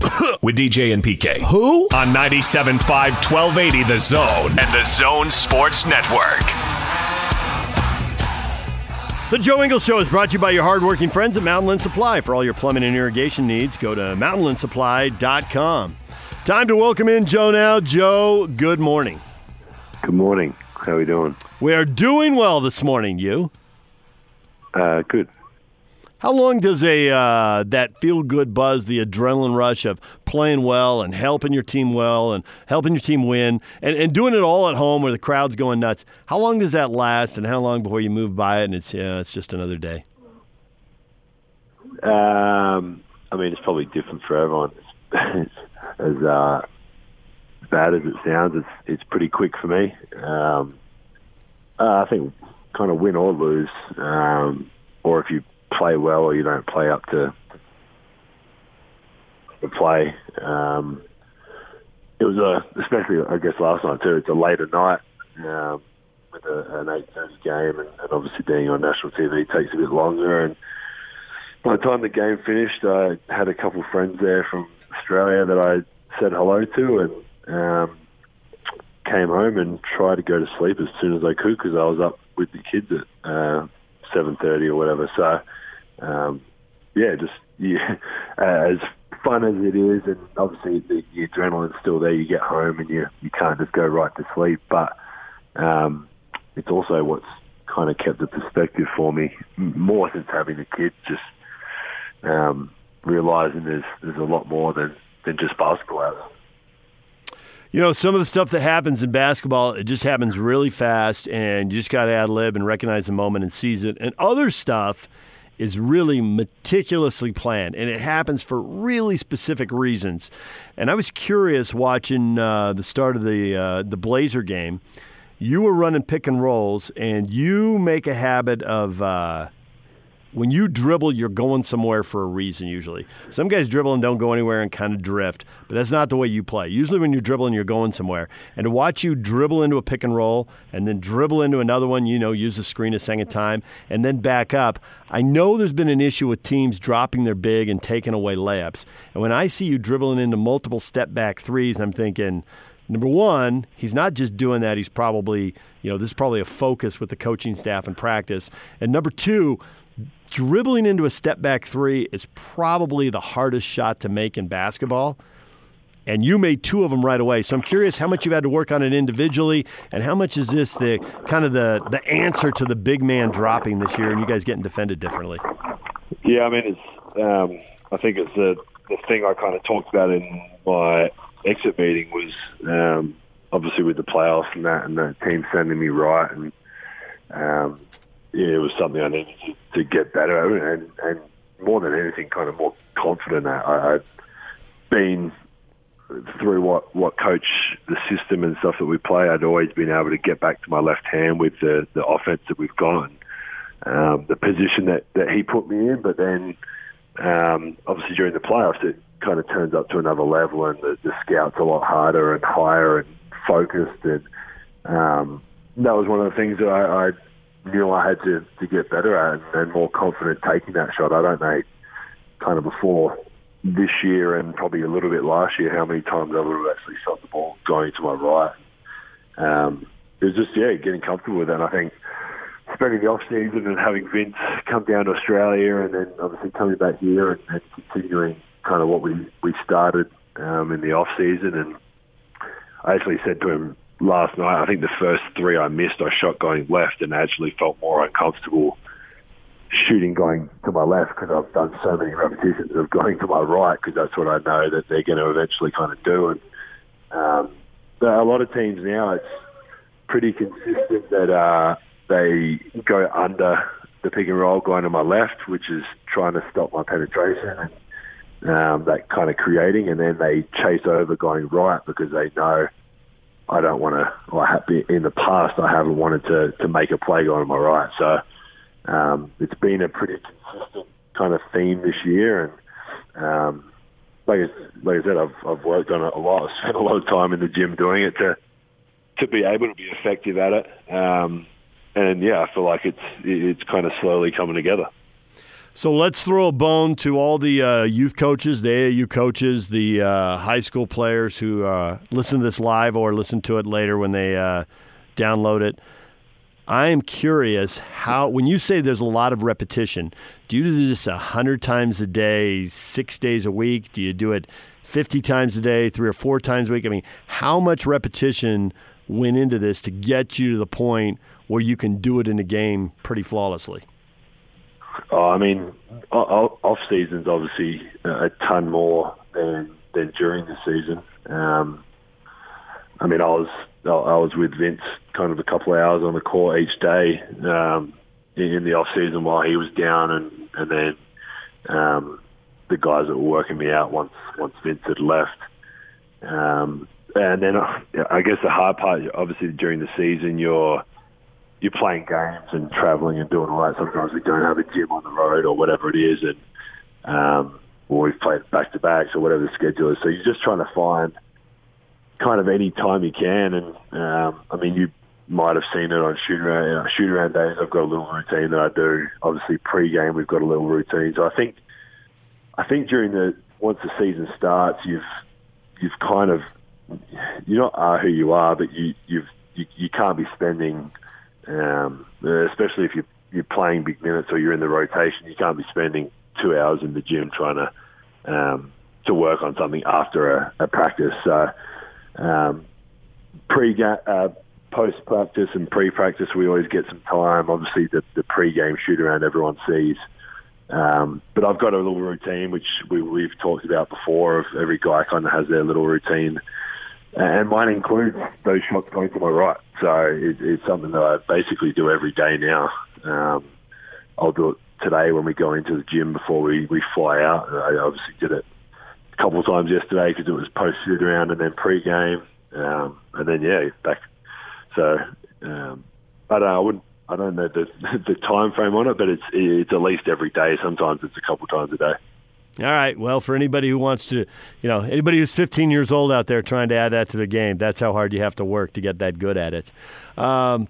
with DJ and PK. Who? On 97.5 1280 The Zone and the Zone Sports Network. The Joe Ingles Show is brought to you by your hardworking friends at Mountainland Supply. For all your plumbing and irrigation needs, go to mountainlandsupply.com. Time to welcome in Joe now. Joe, good morning. Good morning. How are we doing? We are doing well this morning, you. Uh, good. How long does a uh, that feel good buzz, the adrenaline rush of playing well and helping your team well and helping your team win and, and doing it all at home where the crowd's going nuts? How long does that last, and how long before you move by it and it's yeah, it's just another day? Um, I mean, it's probably different for everyone. as uh, bad as it sounds, it's it's pretty quick for me. Um, uh, I think kind of win or lose, um, or if you play well or you don't play up to the play. Um, it was a, especially I guess last night too. It's a later night um, with a, an eight thirty game, and, and obviously being on national TV takes a bit longer. And by the time the game finished, I had a couple of friends there from Australia that I said hello to, and um, came home and tried to go to sleep as soon as I could because I was up with the kids at uh, seven thirty or whatever. So um, yeah, just yeah, as fun as it is, and obviously the, the adrenaline's still there. You get home and you you can't just go right to sleep, but um, it's also what's kind of kept the perspective for me more since having the kid. Just um, realizing there's there's a lot more than than just basketball out there. You know, some of the stuff that happens in basketball, it just happens really fast, and you just got to ad lib and recognize the moment and seize it. And other stuff is really meticulously planned, and it happens for really specific reasons. And I was curious watching uh, the start of the uh, the Blazer game. You were running pick and rolls, and you make a habit of. When you dribble, you're going somewhere for a reason usually. Some guys dribble and don't go anywhere and kind of drift, but that's not the way you play. Usually when you're dribbling, you're going somewhere. And to watch you dribble into a pick and roll and then dribble into another one, you know, use the screen a second time and then back up. I know there's been an issue with teams dropping their big and taking away layups. And when I see you dribbling into multiple step back threes, I'm thinking, Number one, he's not just doing that. He's probably, you know, this is probably a focus with the coaching staff and practice. And number two, dribbling into a step back three is probably the hardest shot to make in basketball. And you made two of them right away. So I'm curious how much you've had to work on it individually, and how much is this the kind of the the answer to the big man dropping this year, and you guys getting defended differently? Yeah, I mean, it's. Um, I think it's the the thing I kind of talked about in my exit meeting was um, obviously with the playoffs and that, and the team sending me right, and um, yeah, it was something I needed to, get better at, and, and more than anything, kind of more confident. I, I'd been through what what coach the system and stuff that we play. I'd always been able to get back to my left hand with the the offense that we've gone, um, the position that that he put me in. But then, um, obviously during the playoffs, it kind of turns up to another level, and the, the scouts a lot harder and higher and focused, and um, that was one of the things that I, I knew I had to, to get better at and, and more confident taking that shot. I don't know, kind of before this year and probably a little bit last year, how many times I would have actually shot the ball going to my right. Um, it was just, yeah, getting comfortable with that. I think spending the off season and having Vince come down to Australia and then obviously coming back here and, and continuing kind of what we, we started um, in the off season. And I actually said to him last night, I think the first three I missed, I shot going left and actually felt more uncomfortable shooting going to my left because I've done so many repetitions of going to my right because that's what I know that they're going to eventually kind of do. And um, a lot of teams now, it's pretty consistent that uh, they go under the pick and roll going to my left, which is trying to stop my penetration. And um, that kind of creating, and then they chase over going right because they know I don't want to. I in the past, I haven't wanted to to make a play going on my right. So um, it's been a pretty consistent kind of theme this year, and um, like I, like I said, I've I've worked on it a lot. I've spent a lot of time in the gym doing it to to be able to be effective at it. Um, and yeah, I feel like it's it's kind of slowly coming together. So let's throw a bone to all the uh, youth coaches, the AAU coaches, the uh, high school players who uh, listen to this live or listen to it later when they uh, download it. I am curious how, when you say there's a lot of repetition, do you do this 100 times a day, six days a week? Do you do it 50 times a day, three or four times a week? I mean, how much repetition went into this to get you to the point where you can do it in a game pretty flawlessly? Oh, I mean, off season's obviously a ton more than than during the season. Um, I mean, I was I was with Vince kind of a couple of hours on the court each day um, in the off season while he was down, and and then um, the guys that were working me out once once Vince had left. Um, and then uh, I guess the hard part, obviously, during the season, you're you're playing games and traveling and doing all that. Sometimes we don't have a gym on the road or whatever it is, and um, or we've played back to backs or whatever the schedule is. So you're just trying to find kind of any time you can. And um, I mean, you might have seen it on shoot around you know, shoot around days. I've got a little routine that I do. Obviously, pre-game we've got a little routine. So I think I think during the once the season starts, you've you've kind of you're not are who you are, but you you've you, you can't be spending, um, especially if you you're playing big minutes or you're in the rotation. You can't be spending two hours in the gym trying to um, to work on something after a, a practice. So um, pre uh, post practice and pre practice, we always get some time. Obviously, the, the pre game shoot around everyone sees. Um, but I've got a little routine which we, we've talked about before. Of every guy kind of has their little routine, and mine includes those shots going to my right. So it, it's something that I basically do every day now. Um, I'll do it today when we go into the gym before we, we fly out. I obviously did it a couple of times yesterday because it was post around and then pre-game, um, and then yeah, back. So um, I don't. I wouldn't. I don't know the the time frame on it, but it's it's at least every day. Sometimes it's a couple times a day. All right. Well, for anybody who wants to, you know, anybody who's 15 years old out there trying to add that to the game, that's how hard you have to work to get that good at it. Um,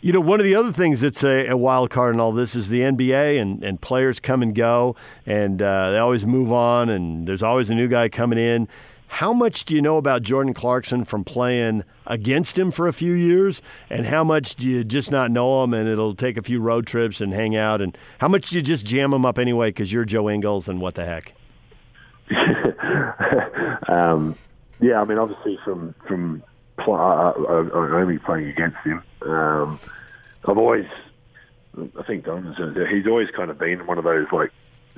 you know, one of the other things that's a, a, wild card in all this is the NBA, and, and players come and go, and uh, they always move on, and there's always a new guy coming in. How much do you know about Jordan Clarkson from playing against him for a few years, and how much do you just not know him, and it'll take a few road trips and hang out, and how much do you just jam him up anyway because you're Joe Ingles, and what the heck? um, yeah, I mean, obviously from from pl- uh, uh, only playing against him. Um, I've always, I think Don he's always kind of been one of those like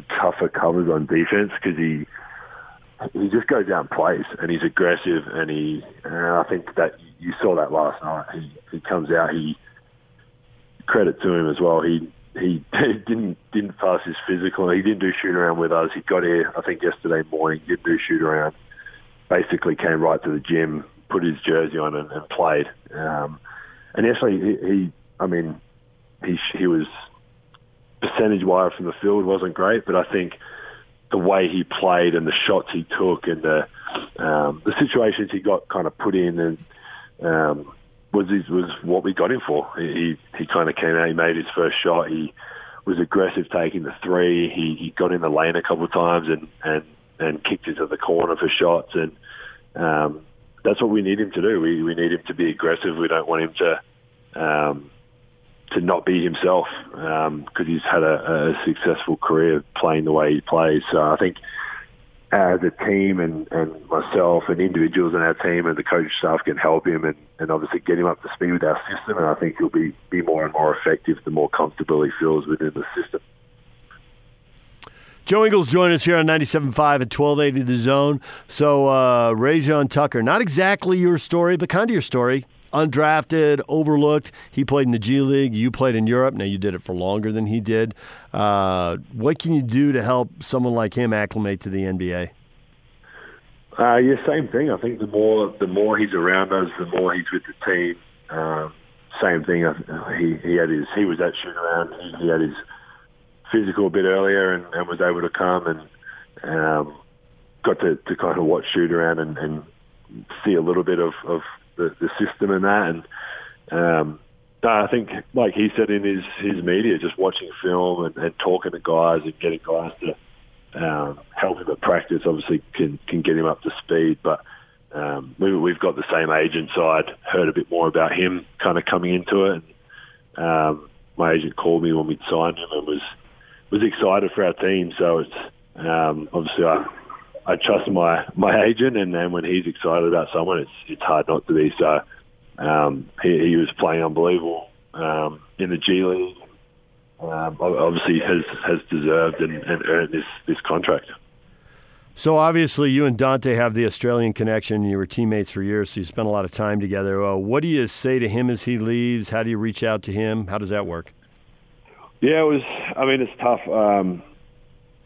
tougher covers on defense because he he just goes out and plays and he's aggressive and he and I think that you saw that last night. He he comes out he credit to him as well. He he didn't didn't pass his physical. He didn't do shoot around with us. He got here I think yesterday morning. Didn't do shoot around. Basically came right to the gym, put his jersey on and, and played. Um, and actually, he, he, I mean, he he was percentage wise from the field wasn't great, but I think the way he played and the shots he took and the um, the situations he got kind of put in and um, was his, was what we got him for. He he kind of came out, he made his first shot, he was aggressive taking the three. He he got in the lane a couple of times and and and kicked into the corner for shots and um, that's what we need him to do. We we need him to be aggressive. We don't want him to um, to not be himself because um, he's had a, a successful career playing the way he plays. So I think as a team and, and myself and individuals in our team and the coach staff can help him and, and obviously get him up to speed with our system. And I think he'll be, be more and more effective the more comfortable he feels within the system. Joe Ingles joining us here on 97.5 at 1280 The Zone. So, uh, Rayjon Tucker, not exactly your story, but kind of your story. Undrafted, overlooked. He played in the G League. You played in Europe. Now you did it for longer than he did. Uh, what can you do to help someone like him acclimate to the NBA? Uh, yeah, same thing. I think the more the more he's around us, the more he's with the team. Um, same thing. He he had his he was that shoot around. He, had his physical a bit earlier and, and was able to come and um, got to, to kind of watch shoot around and, and see a little bit of, of the, the system and that. And um, I think, like he said in his, his media, just watching film and, and talking to guys and getting guys to um, help him at practice obviously can, can get him up to speed. But um, we, we've got the same agent, so I'd heard a bit more about him kind of coming into it. And, um, my agent called me when we'd signed him and was was excited for our team. So it's um, obviously I I trust my my agent, and then when he's excited about someone, it's it's hard not to be. So um, he, he was playing unbelievable um, in the G League. Um, obviously, has has deserved and, and earned this this contract. So obviously, you and Dante have the Australian connection. You were teammates for years, so you spent a lot of time together. Uh, what do you say to him as he leaves? How do you reach out to him? How does that work? Yeah, it was. I mean, it's tough. Um,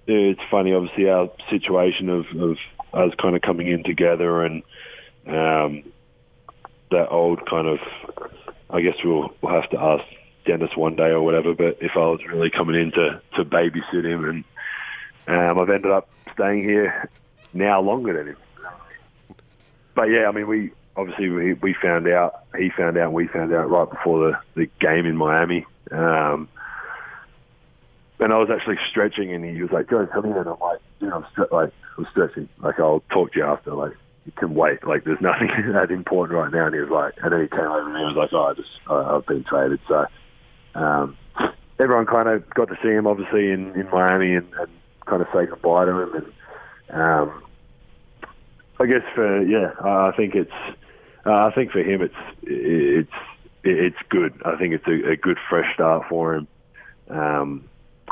it's funny, obviously, our situation of, of us kind of coming in together and um, that old kind of. I guess we'll, we'll have to ask Dennis one day or whatever. But if I was really coming in to, to babysit him, and um, I've ended up staying here now longer than him. But yeah, I mean, we obviously we, we found out, he found out, and we found out right before the, the game in Miami. Um, and I was actually stretching, and he was like, "Joe, come in." And I'm like, "You know, I'm stre- like I'm stretching. Like I'll talk to you after. Like you can wait. Like there's nothing that important right now." And he was like, and then he came over to me and was like, "Oh, I just uh, I've been traded." So um, everyone kind of got to see him, obviously in in Miami, and, and kind of say goodbye to him. And um, I guess for yeah, I think it's uh, I think for him it's it's it's good. I think it's a, a good fresh start for him. Um,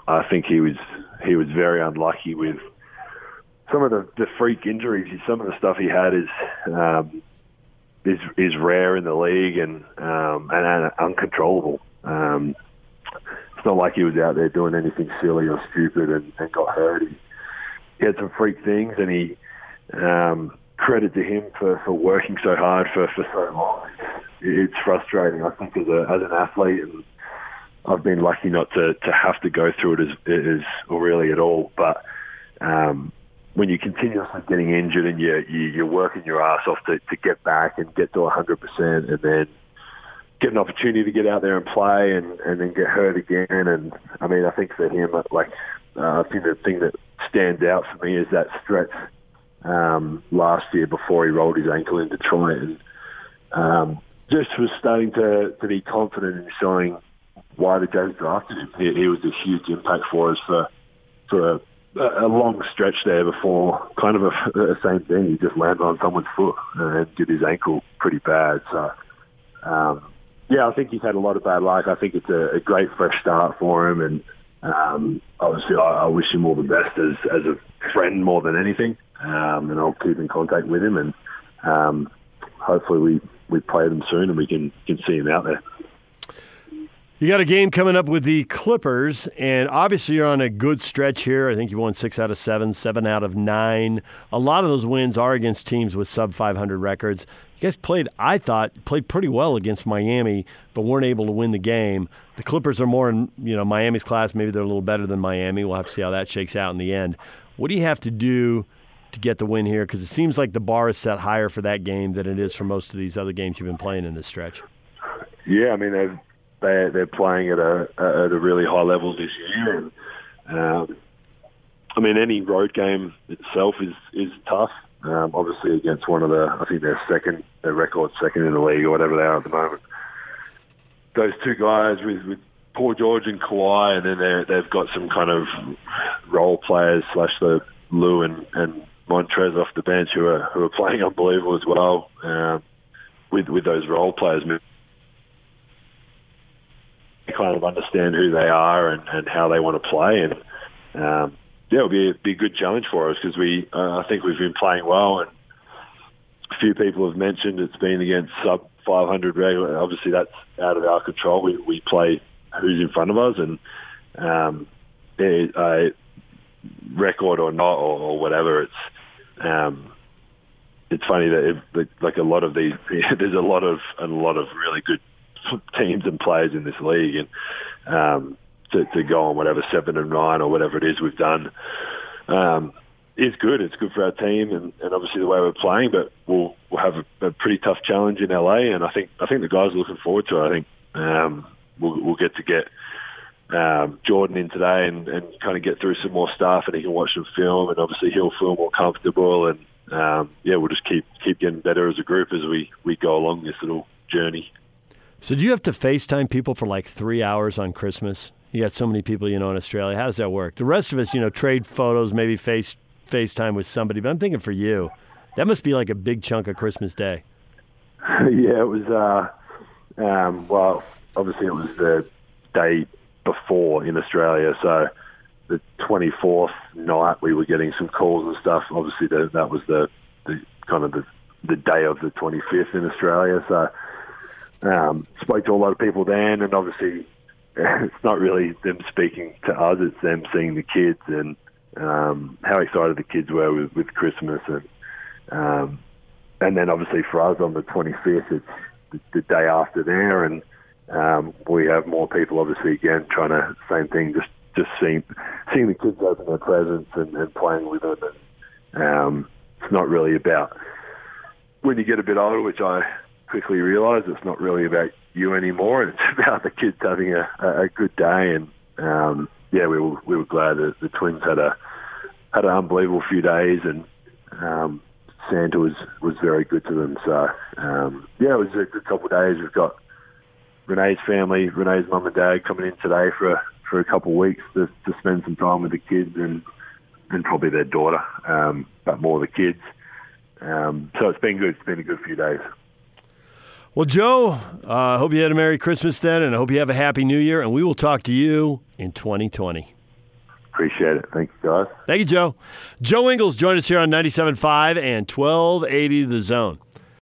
I think he was he was very unlucky with some of the, the freak injuries. Some of the stuff he had is um, is is rare in the league and um, and, uncontrollable. Um, it's not like he was out there doing anything silly or stupid and, and got hurt. He, he had some freak things, and he um, credit to him for, for working so hard for, for so long. It's frustrating, I think, as a as an athlete and I've been lucky not to, to have to go through it as, as or really at all. But um, when you're continuously getting injured and you're, you're working your ass off to, to get back and get to 100% and then get an opportunity to get out there and play and, and then get hurt again. And I mean, I think for him, like, uh, I think the thing that stands out for me is that stretch um, last year before he rolled his ankle in Detroit. And um, just was starting to, to be confident in showing why the Jazz drafted him. He, he was a huge impact for us for for a, a long stretch there before kind of a, a same thing. He just landed on someone's foot and did his ankle pretty bad. So, um, yeah, I think he's had a lot of bad luck. I think it's a, a great fresh start for him, and um, obviously I, I wish him all the best as as a friend more than anything. Um, and I'll keep in contact with him, and um, hopefully we we play them soon and we can can see him out there. You got a game coming up with the Clippers, and obviously you're on a good stretch here. I think you won six out of seven, seven out of nine. A lot of those wins are against teams with sub 500 records. You guys played, I thought, played pretty well against Miami, but weren't able to win the game. The Clippers are more in you know Miami's class. Maybe they're a little better than Miami. We'll have to see how that shakes out in the end. What do you have to do to get the win here? Because it seems like the bar is set higher for that game than it is for most of these other games you've been playing in this stretch. Yeah, I mean they've they they're playing at a at a really high level this year. And um, I mean, any road game itself is is tough. Um, obviously, against one of the I think they're second, their record second in the league or whatever they are at the moment. Those two guys with, with Paul George and Kawhi, and then they they've got some kind of role players slash the Lou and and Montrezl off the bench who are who are playing unbelievable as well. Um, with with those role players kind of understand who they are and, and how they want to play. And um, yeah, it'll be a, be a good challenge for us because we, uh, I think we've been playing well and a few people have mentioned it's been against sub 500 regular. Obviously, that's out of our control. We we play who's in front of us, and um, it, a record or not or, or whatever, it's um, it's funny that it, like a lot of these, there's a lot of a lot of really good teams and players in this league, and um, to, to go on whatever seven and nine or whatever it is we've done. Um, is good. It's good for our team and, and obviously the way we're playing. But we'll we'll have a, a pretty tough challenge in LA, and I think I think the guys are looking forward to it. I think um, we'll we'll get to get um, Jordan in today and, and kind of get through some more stuff, and he can watch some film, and obviously he'll feel more comfortable, and um, yeah, we'll just keep keep getting better as a group as we we go along this little journey. So, do you have to FaceTime people for like three hours on Christmas? You got so many people you know in Australia. How does that work? The rest of us, you know, trade photos, maybe face FaceTime with somebody, but I'm thinking for you, that must be like a big chunk of Christmas Day. yeah, it was. Uh, um, well, obviously, it was the day before in Australia, so the 24th night we were getting some calls and stuff. Obviously, the, that was the, the kind of the, the day of the 25th in Australia. So um, spoke to a lot of people then, and obviously it's not really them speaking to us; it's them seeing the kids and um, how excited the kids were with, with Christmas, and um, and then obviously for us on the 25th, it's the, the day after there, and um, we have more people obviously again trying to same thing, just just seeing seeing the kids open their presents and, and playing with them, and um, it's not really about when you get a bit older, which I quickly realised it's not really about you anymore. and It's about the kids having a, a good day, and um, yeah, we were we were glad that the twins had a had an unbelievable few days, and um, Santa was was very good to them. So um, yeah, it was a good couple of days. We've got Renae's family, Renae's mum and dad coming in today for a, for a couple of weeks to, to spend some time with the kids and and probably their daughter, um, but more the kids. Um, so it's been good. It's been a good few days. Well, Joe, I uh, hope you had a Merry Christmas then, and I hope you have a Happy New Year, and we will talk to you in 2020. Appreciate it. Thank you, guys. Thank you, Joe. Joe Ingles joined us here on 97.5 and 1280 The Zone.